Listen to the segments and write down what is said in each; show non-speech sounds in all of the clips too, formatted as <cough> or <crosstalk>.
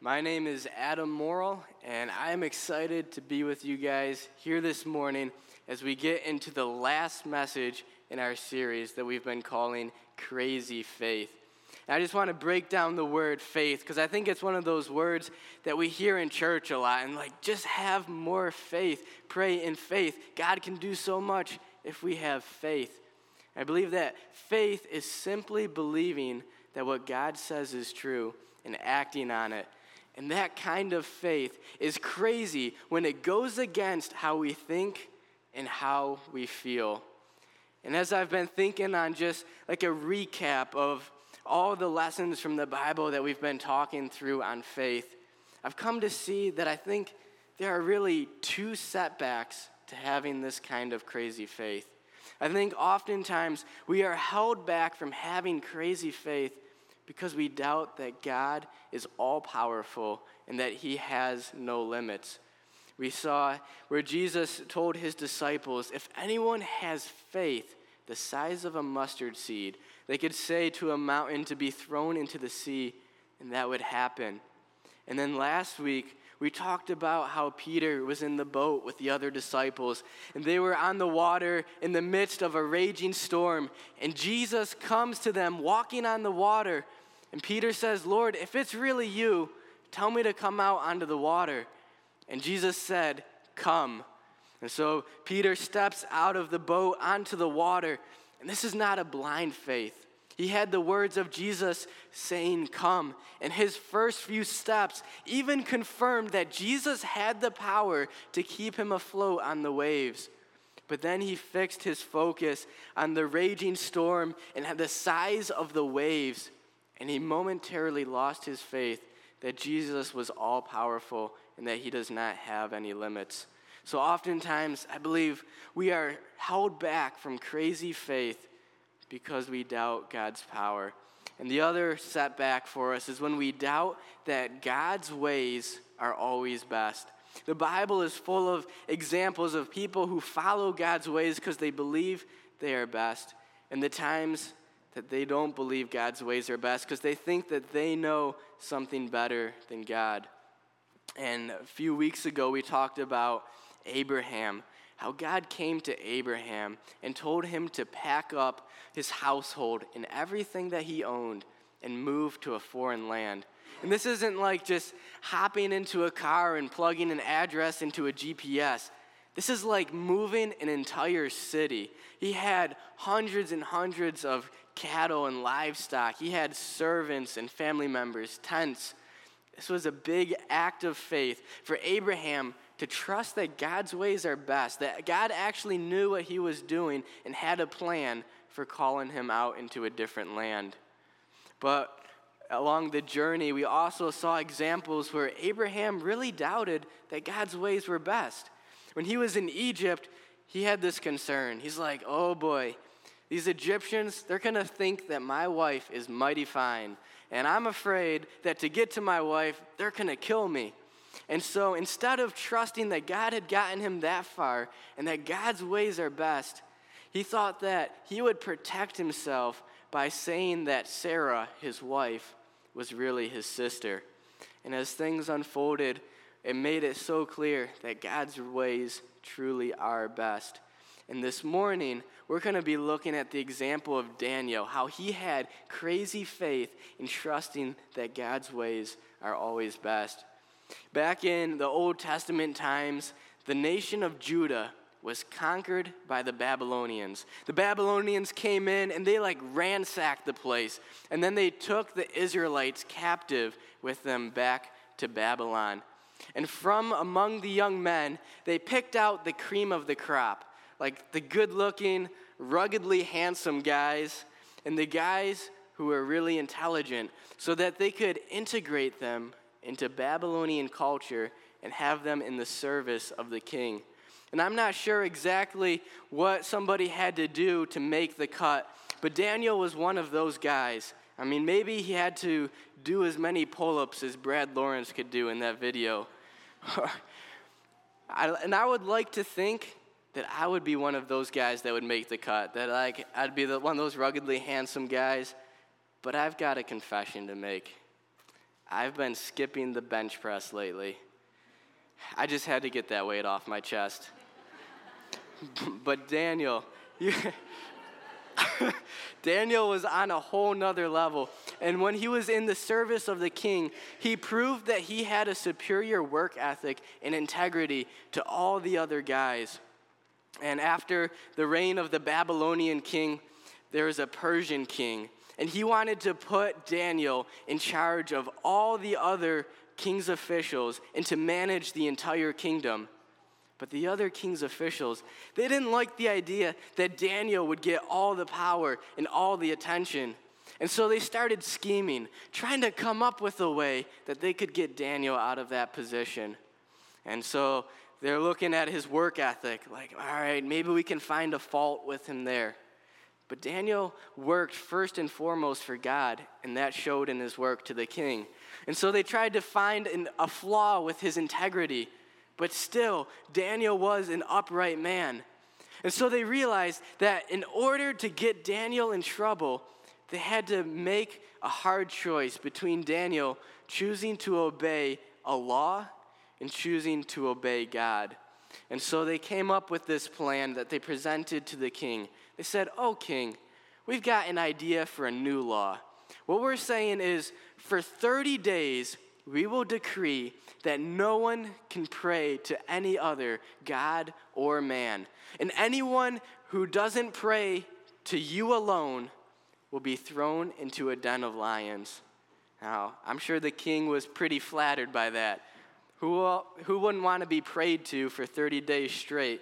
My name is Adam Morrill, and I am excited to be with you guys here this morning as we get into the last message in our series that we've been calling Crazy Faith. And I just want to break down the word faith because I think it's one of those words that we hear in church a lot and like just have more faith, pray in faith. God can do so much if we have faith. I believe that faith is simply believing that what God says is true and acting on it and that kind of faith is crazy when it goes against how we think and how we feel. And as I've been thinking on just like a recap of all the lessons from the Bible that we've been talking through on faith, I've come to see that I think there are really two setbacks to having this kind of crazy faith. I think oftentimes we are held back from having crazy faith because we doubt that God is all powerful and that he has no limits. We saw where Jesus told his disciples if anyone has faith the size of a mustard seed, they could say to a mountain to be thrown into the sea, and that would happen. And then last week, we talked about how Peter was in the boat with the other disciples, and they were on the water in the midst of a raging storm. And Jesus comes to them walking on the water, and Peter says, Lord, if it's really you, tell me to come out onto the water. And Jesus said, Come. And so Peter steps out of the boat onto the water. And this is not a blind faith. He had the words of Jesus saying, Come. And his first few steps even confirmed that Jesus had the power to keep him afloat on the waves. But then he fixed his focus on the raging storm and the size of the waves and he momentarily lost his faith that Jesus was all powerful and that he does not have any limits. So, oftentimes, I believe we are held back from crazy faith because we doubt God's power. And the other setback for us is when we doubt that God's ways are always best. The Bible is full of examples of people who follow God's ways because they believe they are best. And the times that they don't believe God's ways are best because they think that they know something better than God. And a few weeks ago, we talked about Abraham, how God came to Abraham and told him to pack up his household and everything that he owned and move to a foreign land. And this isn't like just hopping into a car and plugging an address into a GPS. This is like moving an entire city. He had hundreds and hundreds of cattle and livestock. He had servants and family members, tents. This was a big act of faith for Abraham to trust that God's ways are best, that God actually knew what he was doing and had a plan for calling him out into a different land. But along the journey, we also saw examples where Abraham really doubted that God's ways were best. When he was in Egypt, he had this concern. He's like, oh boy, these Egyptians, they're going to think that my wife is mighty fine. And I'm afraid that to get to my wife, they're going to kill me. And so instead of trusting that God had gotten him that far and that God's ways are best, he thought that he would protect himself by saying that Sarah, his wife, was really his sister. And as things unfolded, it made it so clear that God's ways truly are best. And this morning, we're going to be looking at the example of Daniel, how he had crazy faith in trusting that God's ways are always best. Back in the Old Testament times, the nation of Judah was conquered by the Babylonians. The Babylonians came in and they like ransacked the place. And then they took the Israelites captive with them back to Babylon. And from among the young men, they picked out the cream of the crop like the good looking, ruggedly handsome guys and the guys who were really intelligent so that they could integrate them into Babylonian culture and have them in the service of the king. And I'm not sure exactly what somebody had to do to make the cut, but Daniel was one of those guys. I mean, maybe he had to do as many pull ups as Brad Lawrence could do in that video. <laughs> and I would like to think that I would be one of those guys that would make the cut, that like I'd be the, one of those ruggedly handsome guys. But I've got a confession to make. I've been skipping the bench press lately. I just had to get that weight off my chest. <laughs> but Daniel, <laughs> you, <laughs> Daniel was on a whole nother level. And when he was in the service of the king, he proved that he had a superior work ethic and integrity to all the other guys. And after the reign of the Babylonian king, there was a Persian king. And he wanted to put Daniel in charge of all the other king's officials and to manage the entire kingdom. But the other king's officials, they didn't like the idea that Daniel would get all the power and all the attention. And so they started scheming, trying to come up with a way that they could get Daniel out of that position. And so they're looking at his work ethic, like, all right, maybe we can find a fault with him there. But Daniel worked first and foremost for God, and that showed in his work to the king. And so they tried to find an, a flaw with his integrity, but still, Daniel was an upright man. And so they realized that in order to get Daniel in trouble, they had to make a hard choice between Daniel choosing to obey a law and choosing to obey God. And so they came up with this plan that they presented to the king. They said, Oh, king, we've got an idea for a new law. What we're saying is, for 30 days, we will decree that no one can pray to any other God or man. And anyone who doesn't pray to you alone will be thrown into a den of lions. Now, I'm sure the king was pretty flattered by that. Who, who wouldn't want to be prayed to for 30 days straight?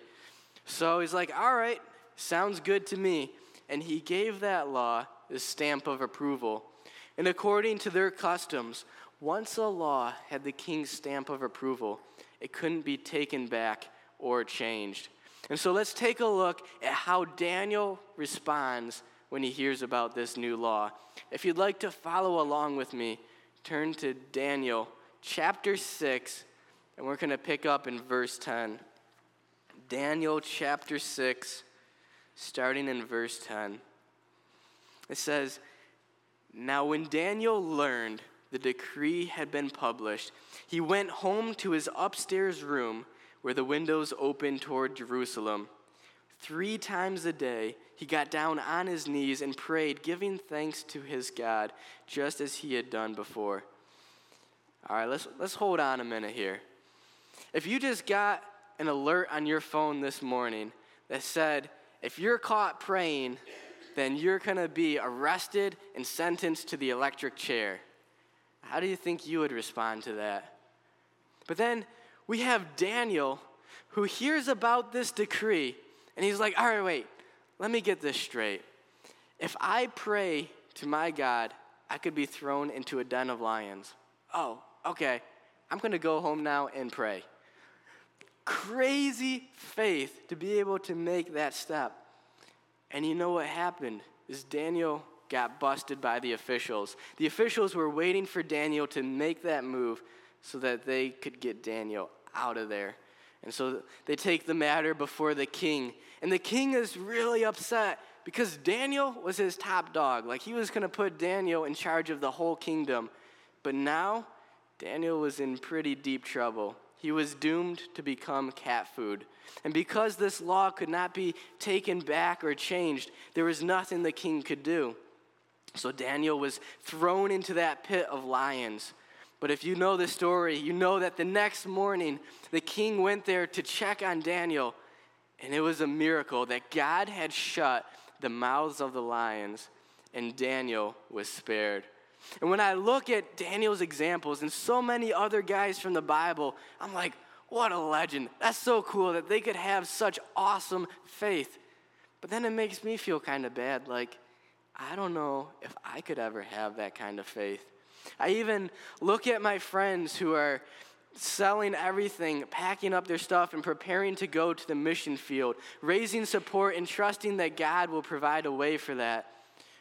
So he's like, all right, sounds good to me. And he gave that law the stamp of approval. And according to their customs, once a law had the king's stamp of approval, it couldn't be taken back or changed. And so let's take a look at how Daniel responds when he hears about this new law. If you'd like to follow along with me, turn to Daniel chapter 6, and we're going to pick up in verse 10. Daniel chapter 6, starting in verse 10. It says, Now when Daniel learned the decree had been published, he went home to his upstairs room where the windows opened toward Jerusalem. Three times a day, he got down on his knees and prayed, giving thanks to his God, just as he had done before. All right, let's, let's hold on a minute here. If you just got an alert on your phone this morning that said, if you're caught praying, then you're going to be arrested and sentenced to the electric chair. How do you think you would respond to that? But then we have Daniel who hears about this decree and he's like, all right, wait, let me get this straight. If I pray to my God, I could be thrown into a den of lions. Oh, okay. I'm going to go home now and pray. Crazy faith to be able to make that step. And you know what happened? Is Daniel got busted by the officials. The officials were waiting for Daniel to make that move so that they could get Daniel out of there. And so they take the matter before the king. And the king is really upset because Daniel was his top dog. Like he was going to put Daniel in charge of the whole kingdom. But now, Daniel was in pretty deep trouble. He was doomed to become cat food. And because this law could not be taken back or changed, there was nothing the king could do. So Daniel was thrown into that pit of lions. But if you know the story, you know that the next morning the king went there to check on Daniel, and it was a miracle that God had shut the mouths of the lions, and Daniel was spared. And when I look at Daniel's examples and so many other guys from the Bible, I'm like, what a legend. That's so cool that they could have such awesome faith. But then it makes me feel kind of bad. Like, I don't know if I could ever have that kind of faith. I even look at my friends who are selling everything, packing up their stuff, and preparing to go to the mission field, raising support and trusting that God will provide a way for that.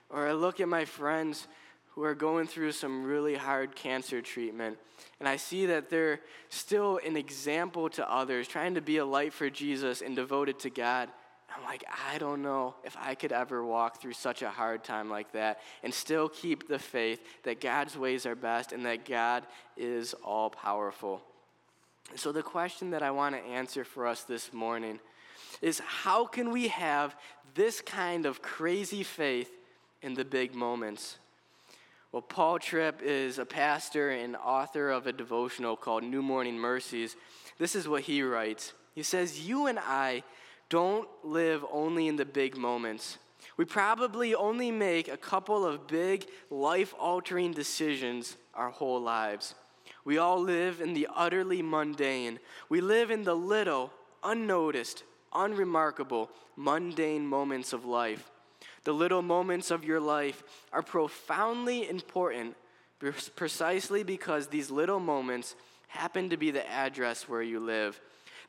Or I look at my friends who are going through some really hard cancer treatment, and I see that they're still an example to others, trying to be a light for Jesus and devoted to God. I'm like, I don't know if I could ever walk through such a hard time like that and still keep the faith that God's ways are best and that God is all powerful. So, the question that I want to answer for us this morning is how can we have this kind of crazy faith in the big moments? Well, Paul Tripp is a pastor and author of a devotional called New Morning Mercies. This is what he writes. He says, You and I don't live only in the big moments. We probably only make a couple of big, life altering decisions our whole lives. We all live in the utterly mundane. We live in the little, unnoticed, unremarkable, mundane moments of life. The little moments of your life are profoundly important precisely because these little moments happen to be the address where you live.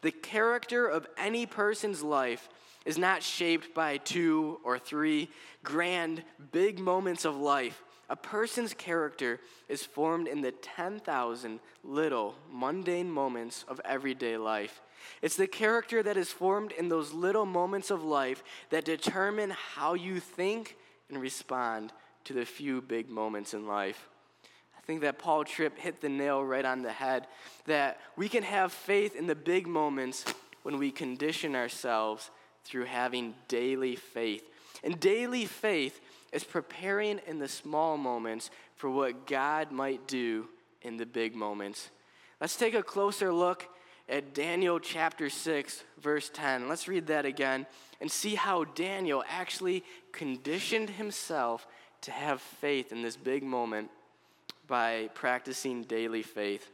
The character of any person's life is not shaped by two or three grand, big moments of life. A person's character is formed in the 10,000 little, mundane moments of everyday life. It's the character that is formed in those little moments of life that determine how you think and respond to the few big moments in life think that Paul Tripp hit the nail right on the head that we can have faith in the big moments when we condition ourselves through having daily faith. And daily faith is preparing in the small moments for what God might do in the big moments. Let's take a closer look at Daniel chapter 6, verse 10. Let's read that again and see how Daniel actually conditioned himself to have faith in this big moment by practicing daily faith.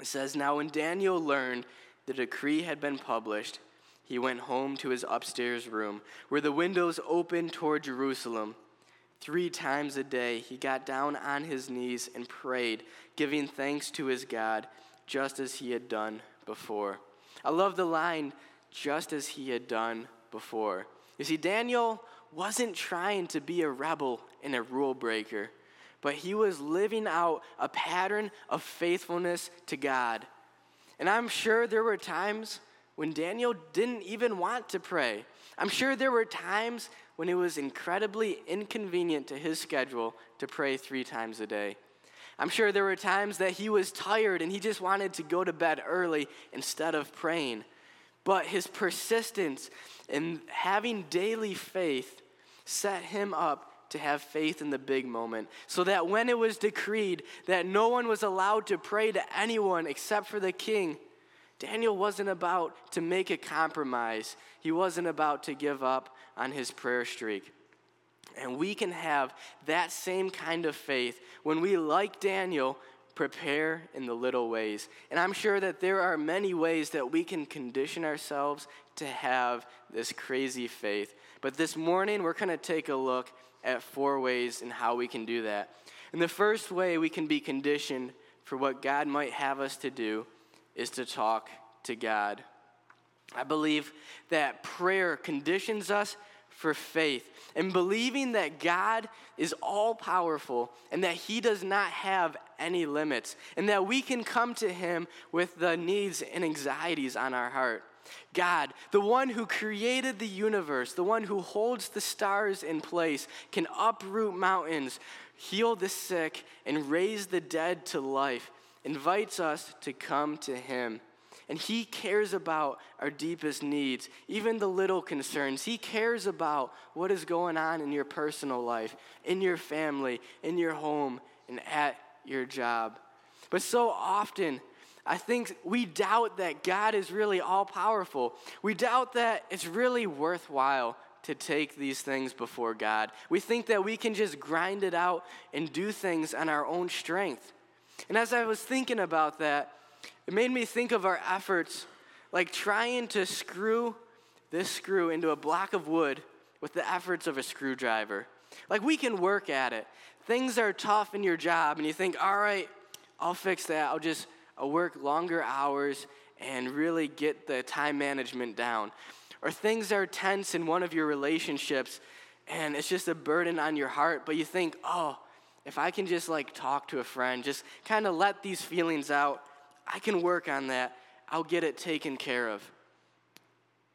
It says, Now when Daniel learned the decree had been published, he went home to his upstairs room, where the windows opened toward Jerusalem. Three times a day he got down on his knees and prayed, giving thanks to his God, just as he had done before. I love the line, just as he had done before. You see, Daniel wasn't trying to be a rebel and a rule breaker but he was living out a pattern of faithfulness to God. And I'm sure there were times when Daniel didn't even want to pray. I'm sure there were times when it was incredibly inconvenient to his schedule to pray three times a day. I'm sure there were times that he was tired and he just wanted to go to bed early instead of praying. But his persistence in having daily faith set him up to have faith in the big moment, so that when it was decreed that no one was allowed to pray to anyone except for the king, Daniel wasn't about to make a compromise. He wasn't about to give up on his prayer streak. And we can have that same kind of faith when we, like Daniel, prepare in the little ways. And I'm sure that there are many ways that we can condition ourselves to have this crazy faith. But this morning, we're going to take a look at four ways in how we can do that. And the first way we can be conditioned for what God might have us to do is to talk to God. I believe that prayer conditions us for faith and believing that God is all powerful and that He does not have any limits and that we can come to Him with the needs and anxieties on our heart. God, the one who created the universe, the one who holds the stars in place, can uproot mountains, heal the sick, and raise the dead to life, invites us to come to Him. And He cares about our deepest needs, even the little concerns. He cares about what is going on in your personal life, in your family, in your home, and at your job. But so often, I think we doubt that God is really all powerful. We doubt that it's really worthwhile to take these things before God. We think that we can just grind it out and do things on our own strength. And as I was thinking about that, it made me think of our efforts like trying to screw this screw into a block of wood with the efforts of a screwdriver. Like we can work at it. Things are tough in your job, and you think, all right, I'll fix that. I'll just work longer hours and really get the time management down. Or things are tense in one of your relationships and it's just a burden on your heart, but you think, oh, if I can just like talk to a friend, just kind of let these feelings out, I can work on that. I'll get it taken care of.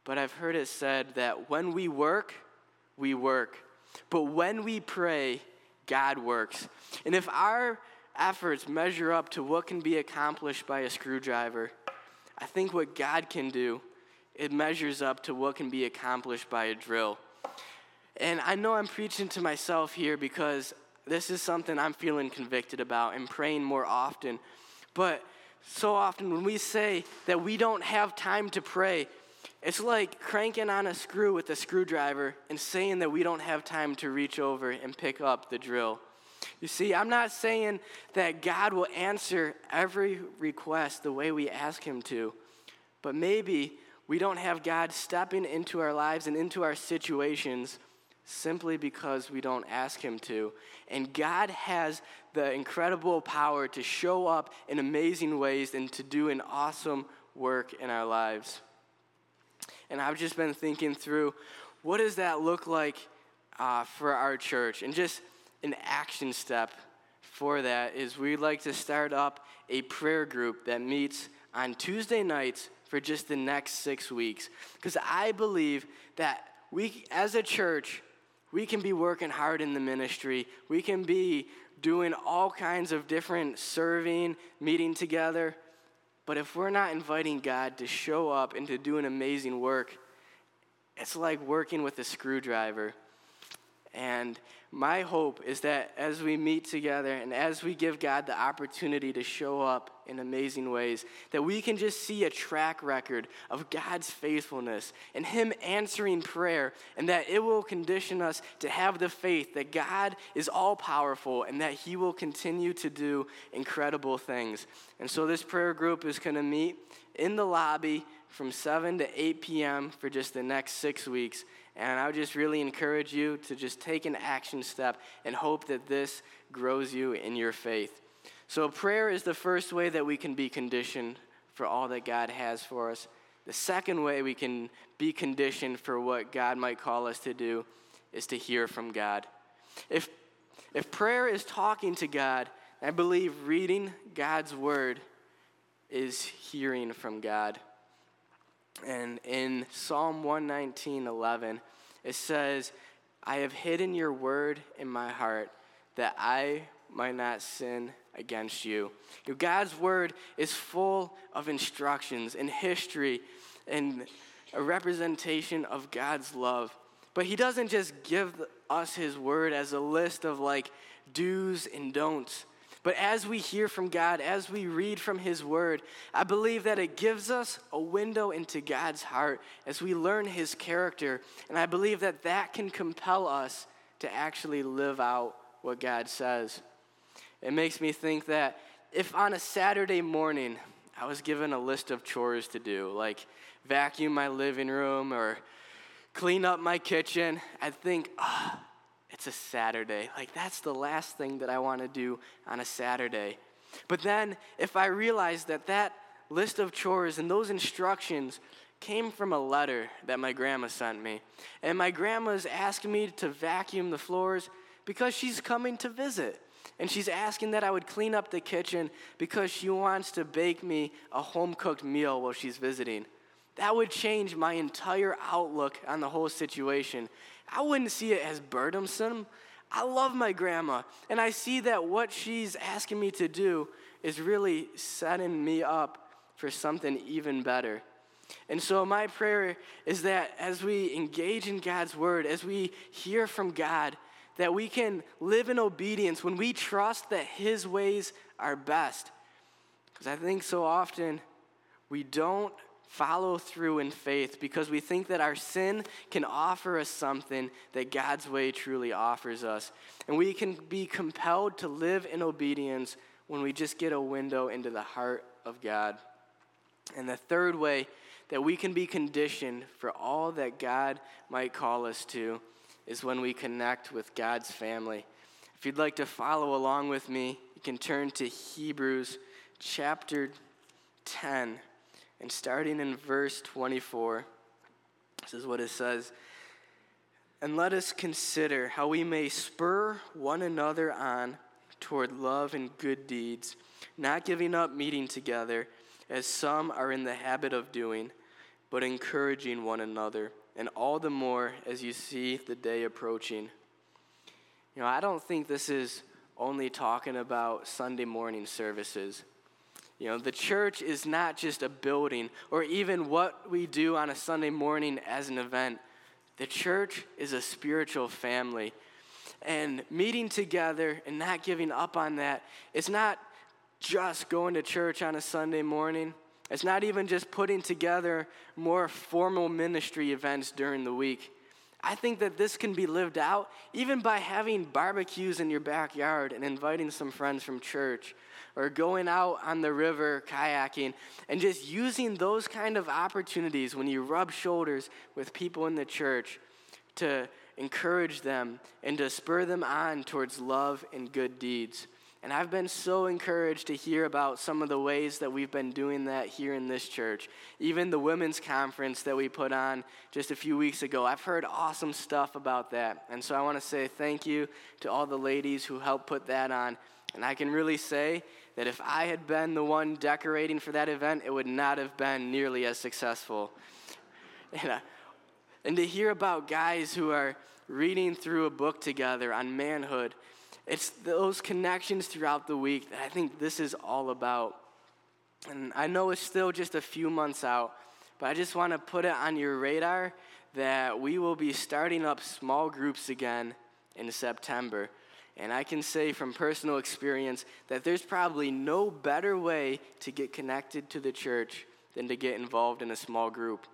but I've heard it said that when we work, we work. But when we pray, God works. And if our efforts measure up to what can be accomplished by a screwdriver, I think what God can do, it measures up to what can be accomplished by a drill. And I know I'm preaching to myself here because this is something I'm feeling convicted about and praying more often. But so often when we say that we don't have time to pray, it's like cranking on a screw with a screwdriver and saying that we don't have time to reach over and pick up the drill. You see, I'm not saying that God will answer every request the way we ask Him to, but maybe we don't have God stepping into our lives and into our situations simply because we don't ask Him to. And God has the incredible power to show up in amazing ways and to do an awesome work in our lives. And I've just been thinking through what does that look like uh, for our church? And just an action step for that is we'd like to start up a prayer group that meets on Tuesday nights for just the next six weeks. Because I believe that we, as a church, we can be working hard in the ministry. We can be doing all kinds of different serving, meeting together. But if we're not inviting God to show up and to do an amazing work, it's like working with a screwdriver. And my hope is that as we meet together and as we give God the opportunity to show up in amazing ways, that we can just see a track record of God's faithfulness and Him answering prayer, and that it will condition us to have the faith that God is all powerful and that He will continue to do incredible things. And so this prayer group is going to meet in the lobby from 7 to 8 p.m. for just the next six weeks. And I would just really encourage you to just take an action step and hope that this grows you in your faith. So, prayer is the first way that we can be conditioned for all that God has for us. The second way we can be conditioned for what God might call us to do is to hear from God. If, if prayer is talking to God, I believe reading God's word is hearing from God. And in Psalm 119 11, it says, I have hidden your word in my heart that I might not sin against you. you know, God's word is full of instructions and history and a representation of God's love. But He doesn't just give us His word as a list of like do's and don'ts. But as we hear from God, as we read from His Word, I believe that it gives us a window into God's heart as we learn His character. And I believe that that can compel us to actually live out what God says. It makes me think that if on a Saturday morning I was given a list of chores to do, like vacuum my living room or clean up my kitchen, I'd think, ah. Oh, it's a Saturday. Like, that's the last thing that I want to do on a Saturday. But then, if I realize that that list of chores and those instructions came from a letter that my grandma sent me, and my grandma's asking me to vacuum the floors because she's coming to visit. And she's asking that I would clean up the kitchen because she wants to bake me a home cooked meal while she's visiting. That would change my entire outlook on the whole situation. I wouldn't see it as burdensome. I love my grandma, and I see that what she's asking me to do is really setting me up for something even better. And so, my prayer is that as we engage in God's word, as we hear from God, that we can live in obedience when we trust that His ways are best. Because I think so often we don't follow through in faith because we think that our sin can offer us something that God's way truly offers us. And we can be compelled to live in obedience when we just get a window into the heart of God. And the third way that we can be conditioned for all that God might call us to is when we connect with God's family. If you'd like to follow along with me, you can turn to Hebrews chapter 10. And starting in verse 24, this is what it says. And let us consider how we may spur one another on toward love and good deeds, not giving up meeting together, as some are in the habit of doing, but encouraging one another, and all the more as you see the day approaching. You know, I don't think this is only talking about Sunday morning services. You know, the church is not just a building or even what we do on a Sunday morning as an event. The church is a spiritual family. And meeting together and not giving up on that, it's not just going to church on a Sunday morning. It's not even just putting together more formal ministry events during the week. I think that this can be lived out even by having barbecues in your backyard and inviting some friends from church or going out on the river kayaking and just using those kind of opportunities when you rub shoulders with people in the church to encourage them and to spur them on towards love and good deeds. And I've been so encouraged to hear about some of the ways that we've been doing that here in this church. Even the women's conference that we put on just a few weeks ago, I've heard awesome stuff about that. And so I want to say thank you to all the ladies who helped put that on. And I can really say that if I had been the one decorating for that event, it would not have been nearly as successful. <laughs> And, uh, and to hear about guys who are reading through a book together on manhood it's those connections throughout the week that I think this is all about. And I know it's still just a few months out, but I just want to put it on your radar that we will be starting up small groups again in September. And I can say from personal experience that there's probably no better way to get connected to the church than to get involved in a small group.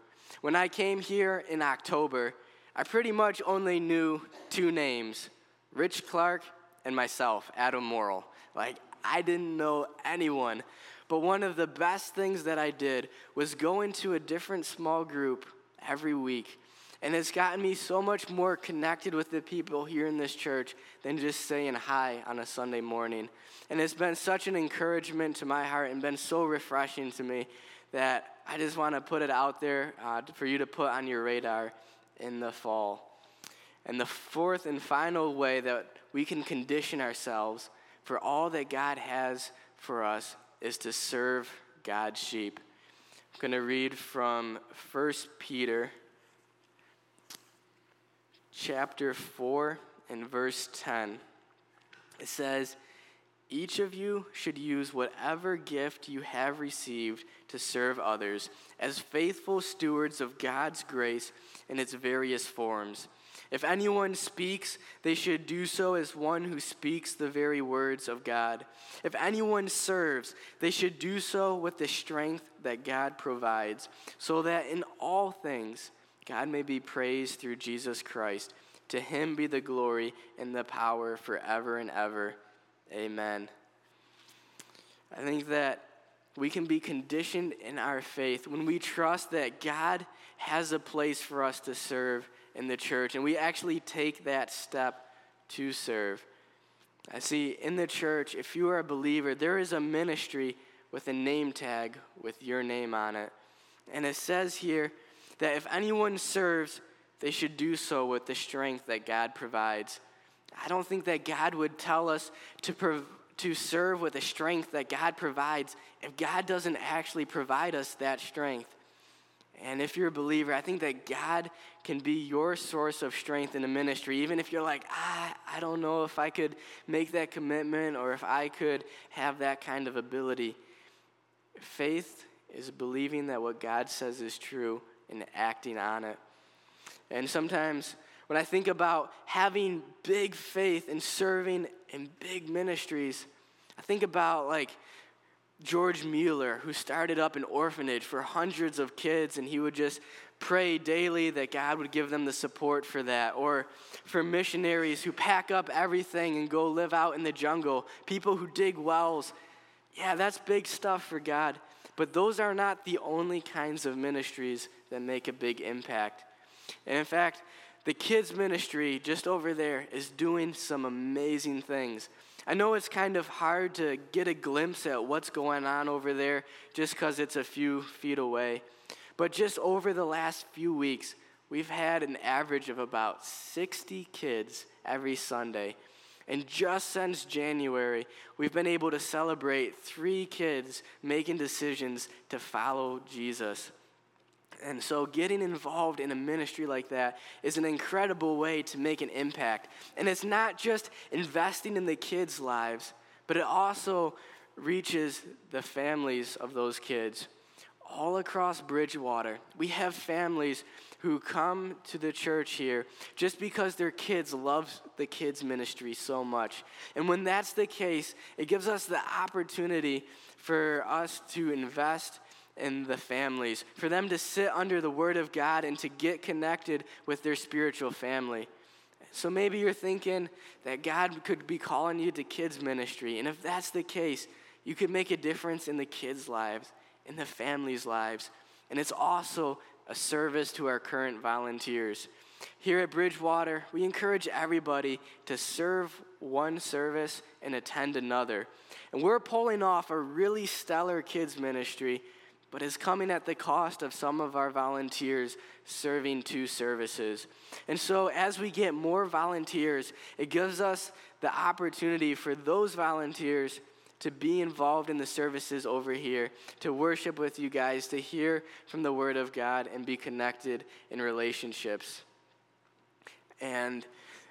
When I came here in October, I pretty much only knew two names Rich Clark and myself, Adam Morrill. Like, I didn't know anyone. But one of the best things that I did was go into a different small group every week. And it's gotten me so much more connected with the people here in this church than just saying hi on a Sunday morning. And it's been such an encouragement to my heart and been so refreshing to me that I just want to put it out there uh, for you to put on your radar in the fall. And the fourth and final way that we can condition ourselves for all that God has for us is to serve God's sheep. I'm going to read from 1 Peter chapter 4 and verse 10. It says, Each of you should use whatever gift you have received to serve others as faithful stewards of God's grace in its various forms. If anyone speaks, they should do so as one who speaks the very words of God. If anyone serves, they should do so with the strength that God provides, so that in all things God may be praised through Jesus Christ. To him be the glory and the power forever and ever. Amen. I think that we can be conditioned in our faith when we trust that God has a place for us to serve in the church, and we actually take that step to serve. I see in the church, if you are a believer, there is a ministry with a name tag with your name on it. And it says here that if anyone serves, they should do so with the strength that God provides. I don't think that God would tell us to, prov- to serve with the strength that God provides if God doesn't actually provide us that strength. And if you're a believer, I think that God can be your source of strength in the ministry, even if you're like, ah, I don't know if I could make that commitment or if I could have that kind of ability. Faith is believing that what God says is true and acting on it. And sometimes when I think about having big faith and serving in big ministries, I think about like, George Mueller, who started up an orphanage for hundreds of kids, and he would just pray daily that God would give them the support for that. Or for missionaries who pack up everything and go live out in the jungle, people who dig wells. Yeah, that's big stuff for God. But those are not the only kinds of ministries that make a big impact. And in fact, the kids' ministry just over there is doing some amazing things. I know it's kind of hard to get a glimpse at what's going on over there just because it's a few feet away. But just over the last few weeks, we've had an average of about 60 kids every Sunday. And just since January, we've been able to celebrate three kids making decisions to follow Jesus. And so, getting involved in a ministry like that is an incredible way to make an impact. And it's not just investing in the kids' lives, but it also reaches the families of those kids. All across Bridgewater, we have families who come to the church here just because their kids love the kids' ministry so much. And when that's the case, it gives us the opportunity for us to invest in the families, for them to sit under the Word of God and to get connected with their spiritual family. So maybe you're thinking that God could be calling you to kids' ministry. And if that's the case, you could make a difference in the kids' lives, in the families' lives. And it's also a service to our current volunteers. Here at Bridgewater, we encourage everybody to serve one service and attend another. And we're pulling off a really stellar kids' ministry but is coming at the cost of some of our volunteers serving two services. And so, as we get more volunteers, it gives us the opportunity for those volunteers to be involved in the services over here, to worship with you guys, to hear from the Word of God, and be connected in relationships. And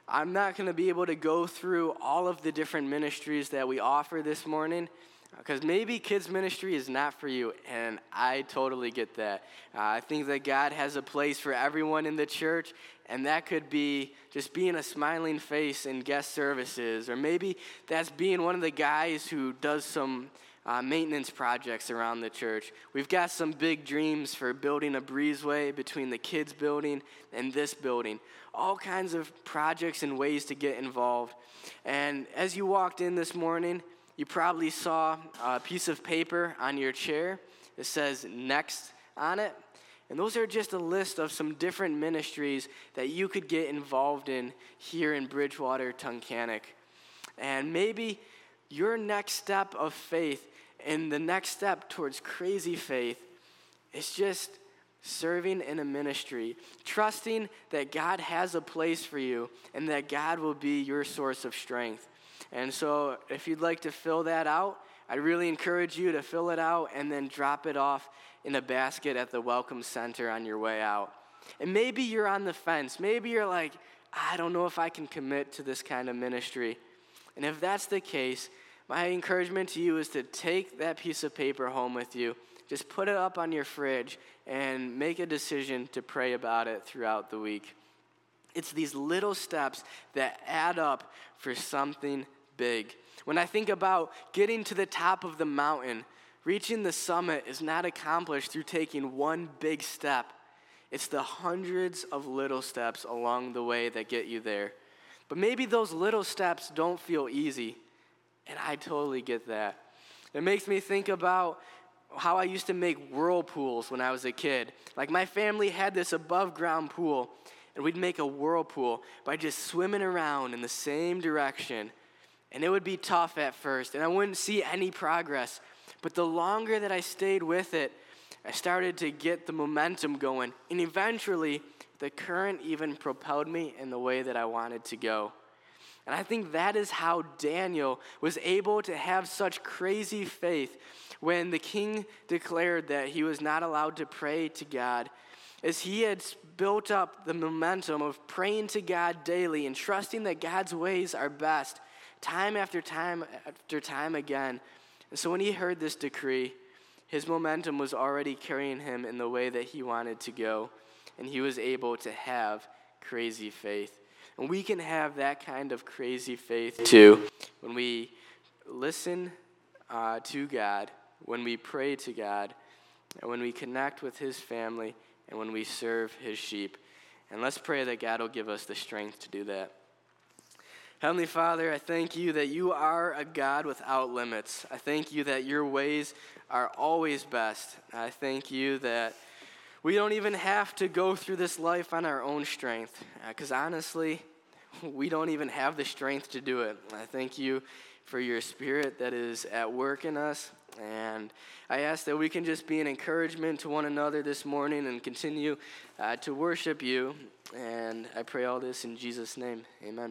I'm not going to be able to go through all of the different ministries that we offer this morning. Because maybe kids' ministry is not for you, and I totally get that. Uh, I think that God has a place for everyone in the church, and that could be just being a smiling face in guest services, or maybe that's being one of the guys who does some uh, maintenance projects around the church. We've got some big dreams for building a breezeway between the kids' building and this building. All kinds of projects and ways to get involved. And as you walked in this morning, you probably saw a piece of paper on your chair that says next on it. And those are just a list of some different ministries that you could get involved in here in Bridgewater, Tunkhannock. And maybe your next step of faith and the next step towards crazy faith is just serving in a ministry, trusting that God has a place for you and that God will be your source of strength. And so, if you'd like to fill that out, I really encourage you to fill it out and then drop it off in a basket at the Welcome Center on your way out. And maybe you're on the fence. Maybe you're like, I don't know if I can commit to this kind of ministry. And if that's the case, my encouragement to you is to take that piece of paper home with you. Just put it up on your fridge and make a decision to pray about it throughout the week. It's these little steps that add up for something big. When I think about getting to the top of the mountain, reaching the summit is not accomplished through taking one big step. It's the hundreds of little steps along the way that get you there. But maybe those little steps don't feel easy, and I totally get that. It makes me think about how I used to make whirlpools when I was a kid. Like my family had this above ground pool, and we'd make a whirlpool by just swimming around in the same direction. And it would be tough at first, and I wouldn't see any progress. But the longer that I stayed with it, I started to get the momentum going. And eventually, the current even propelled me in the way that I wanted to go. And I think that is how Daniel was able to have such crazy faith when the king declared that he was not allowed to pray to God as he had built up the momentum of praying to God daily and trusting that God's ways are best, time after time after time again. And so when he heard this decree, his momentum was already carrying him in the way that he wanted to go, and he was able to have crazy faith. And we can have that kind of crazy faith too when we listen uh, to God, when we pray to God, and when we connect with his family and when we serve his sheep. And let's pray that God will give us the strength to do that. Heavenly Father, I thank you that you are a God without limits. I thank you that your ways are always best. I thank you that we don't even have to go through this life on our own strength, because uh, honestly, we don't even have the strength to do it. I thank you for your spirit that is at work in us. And I ask that we can just be an encouragement to one another this morning and continue uh, to worship you. And I pray all this in Jesus' name. Amen.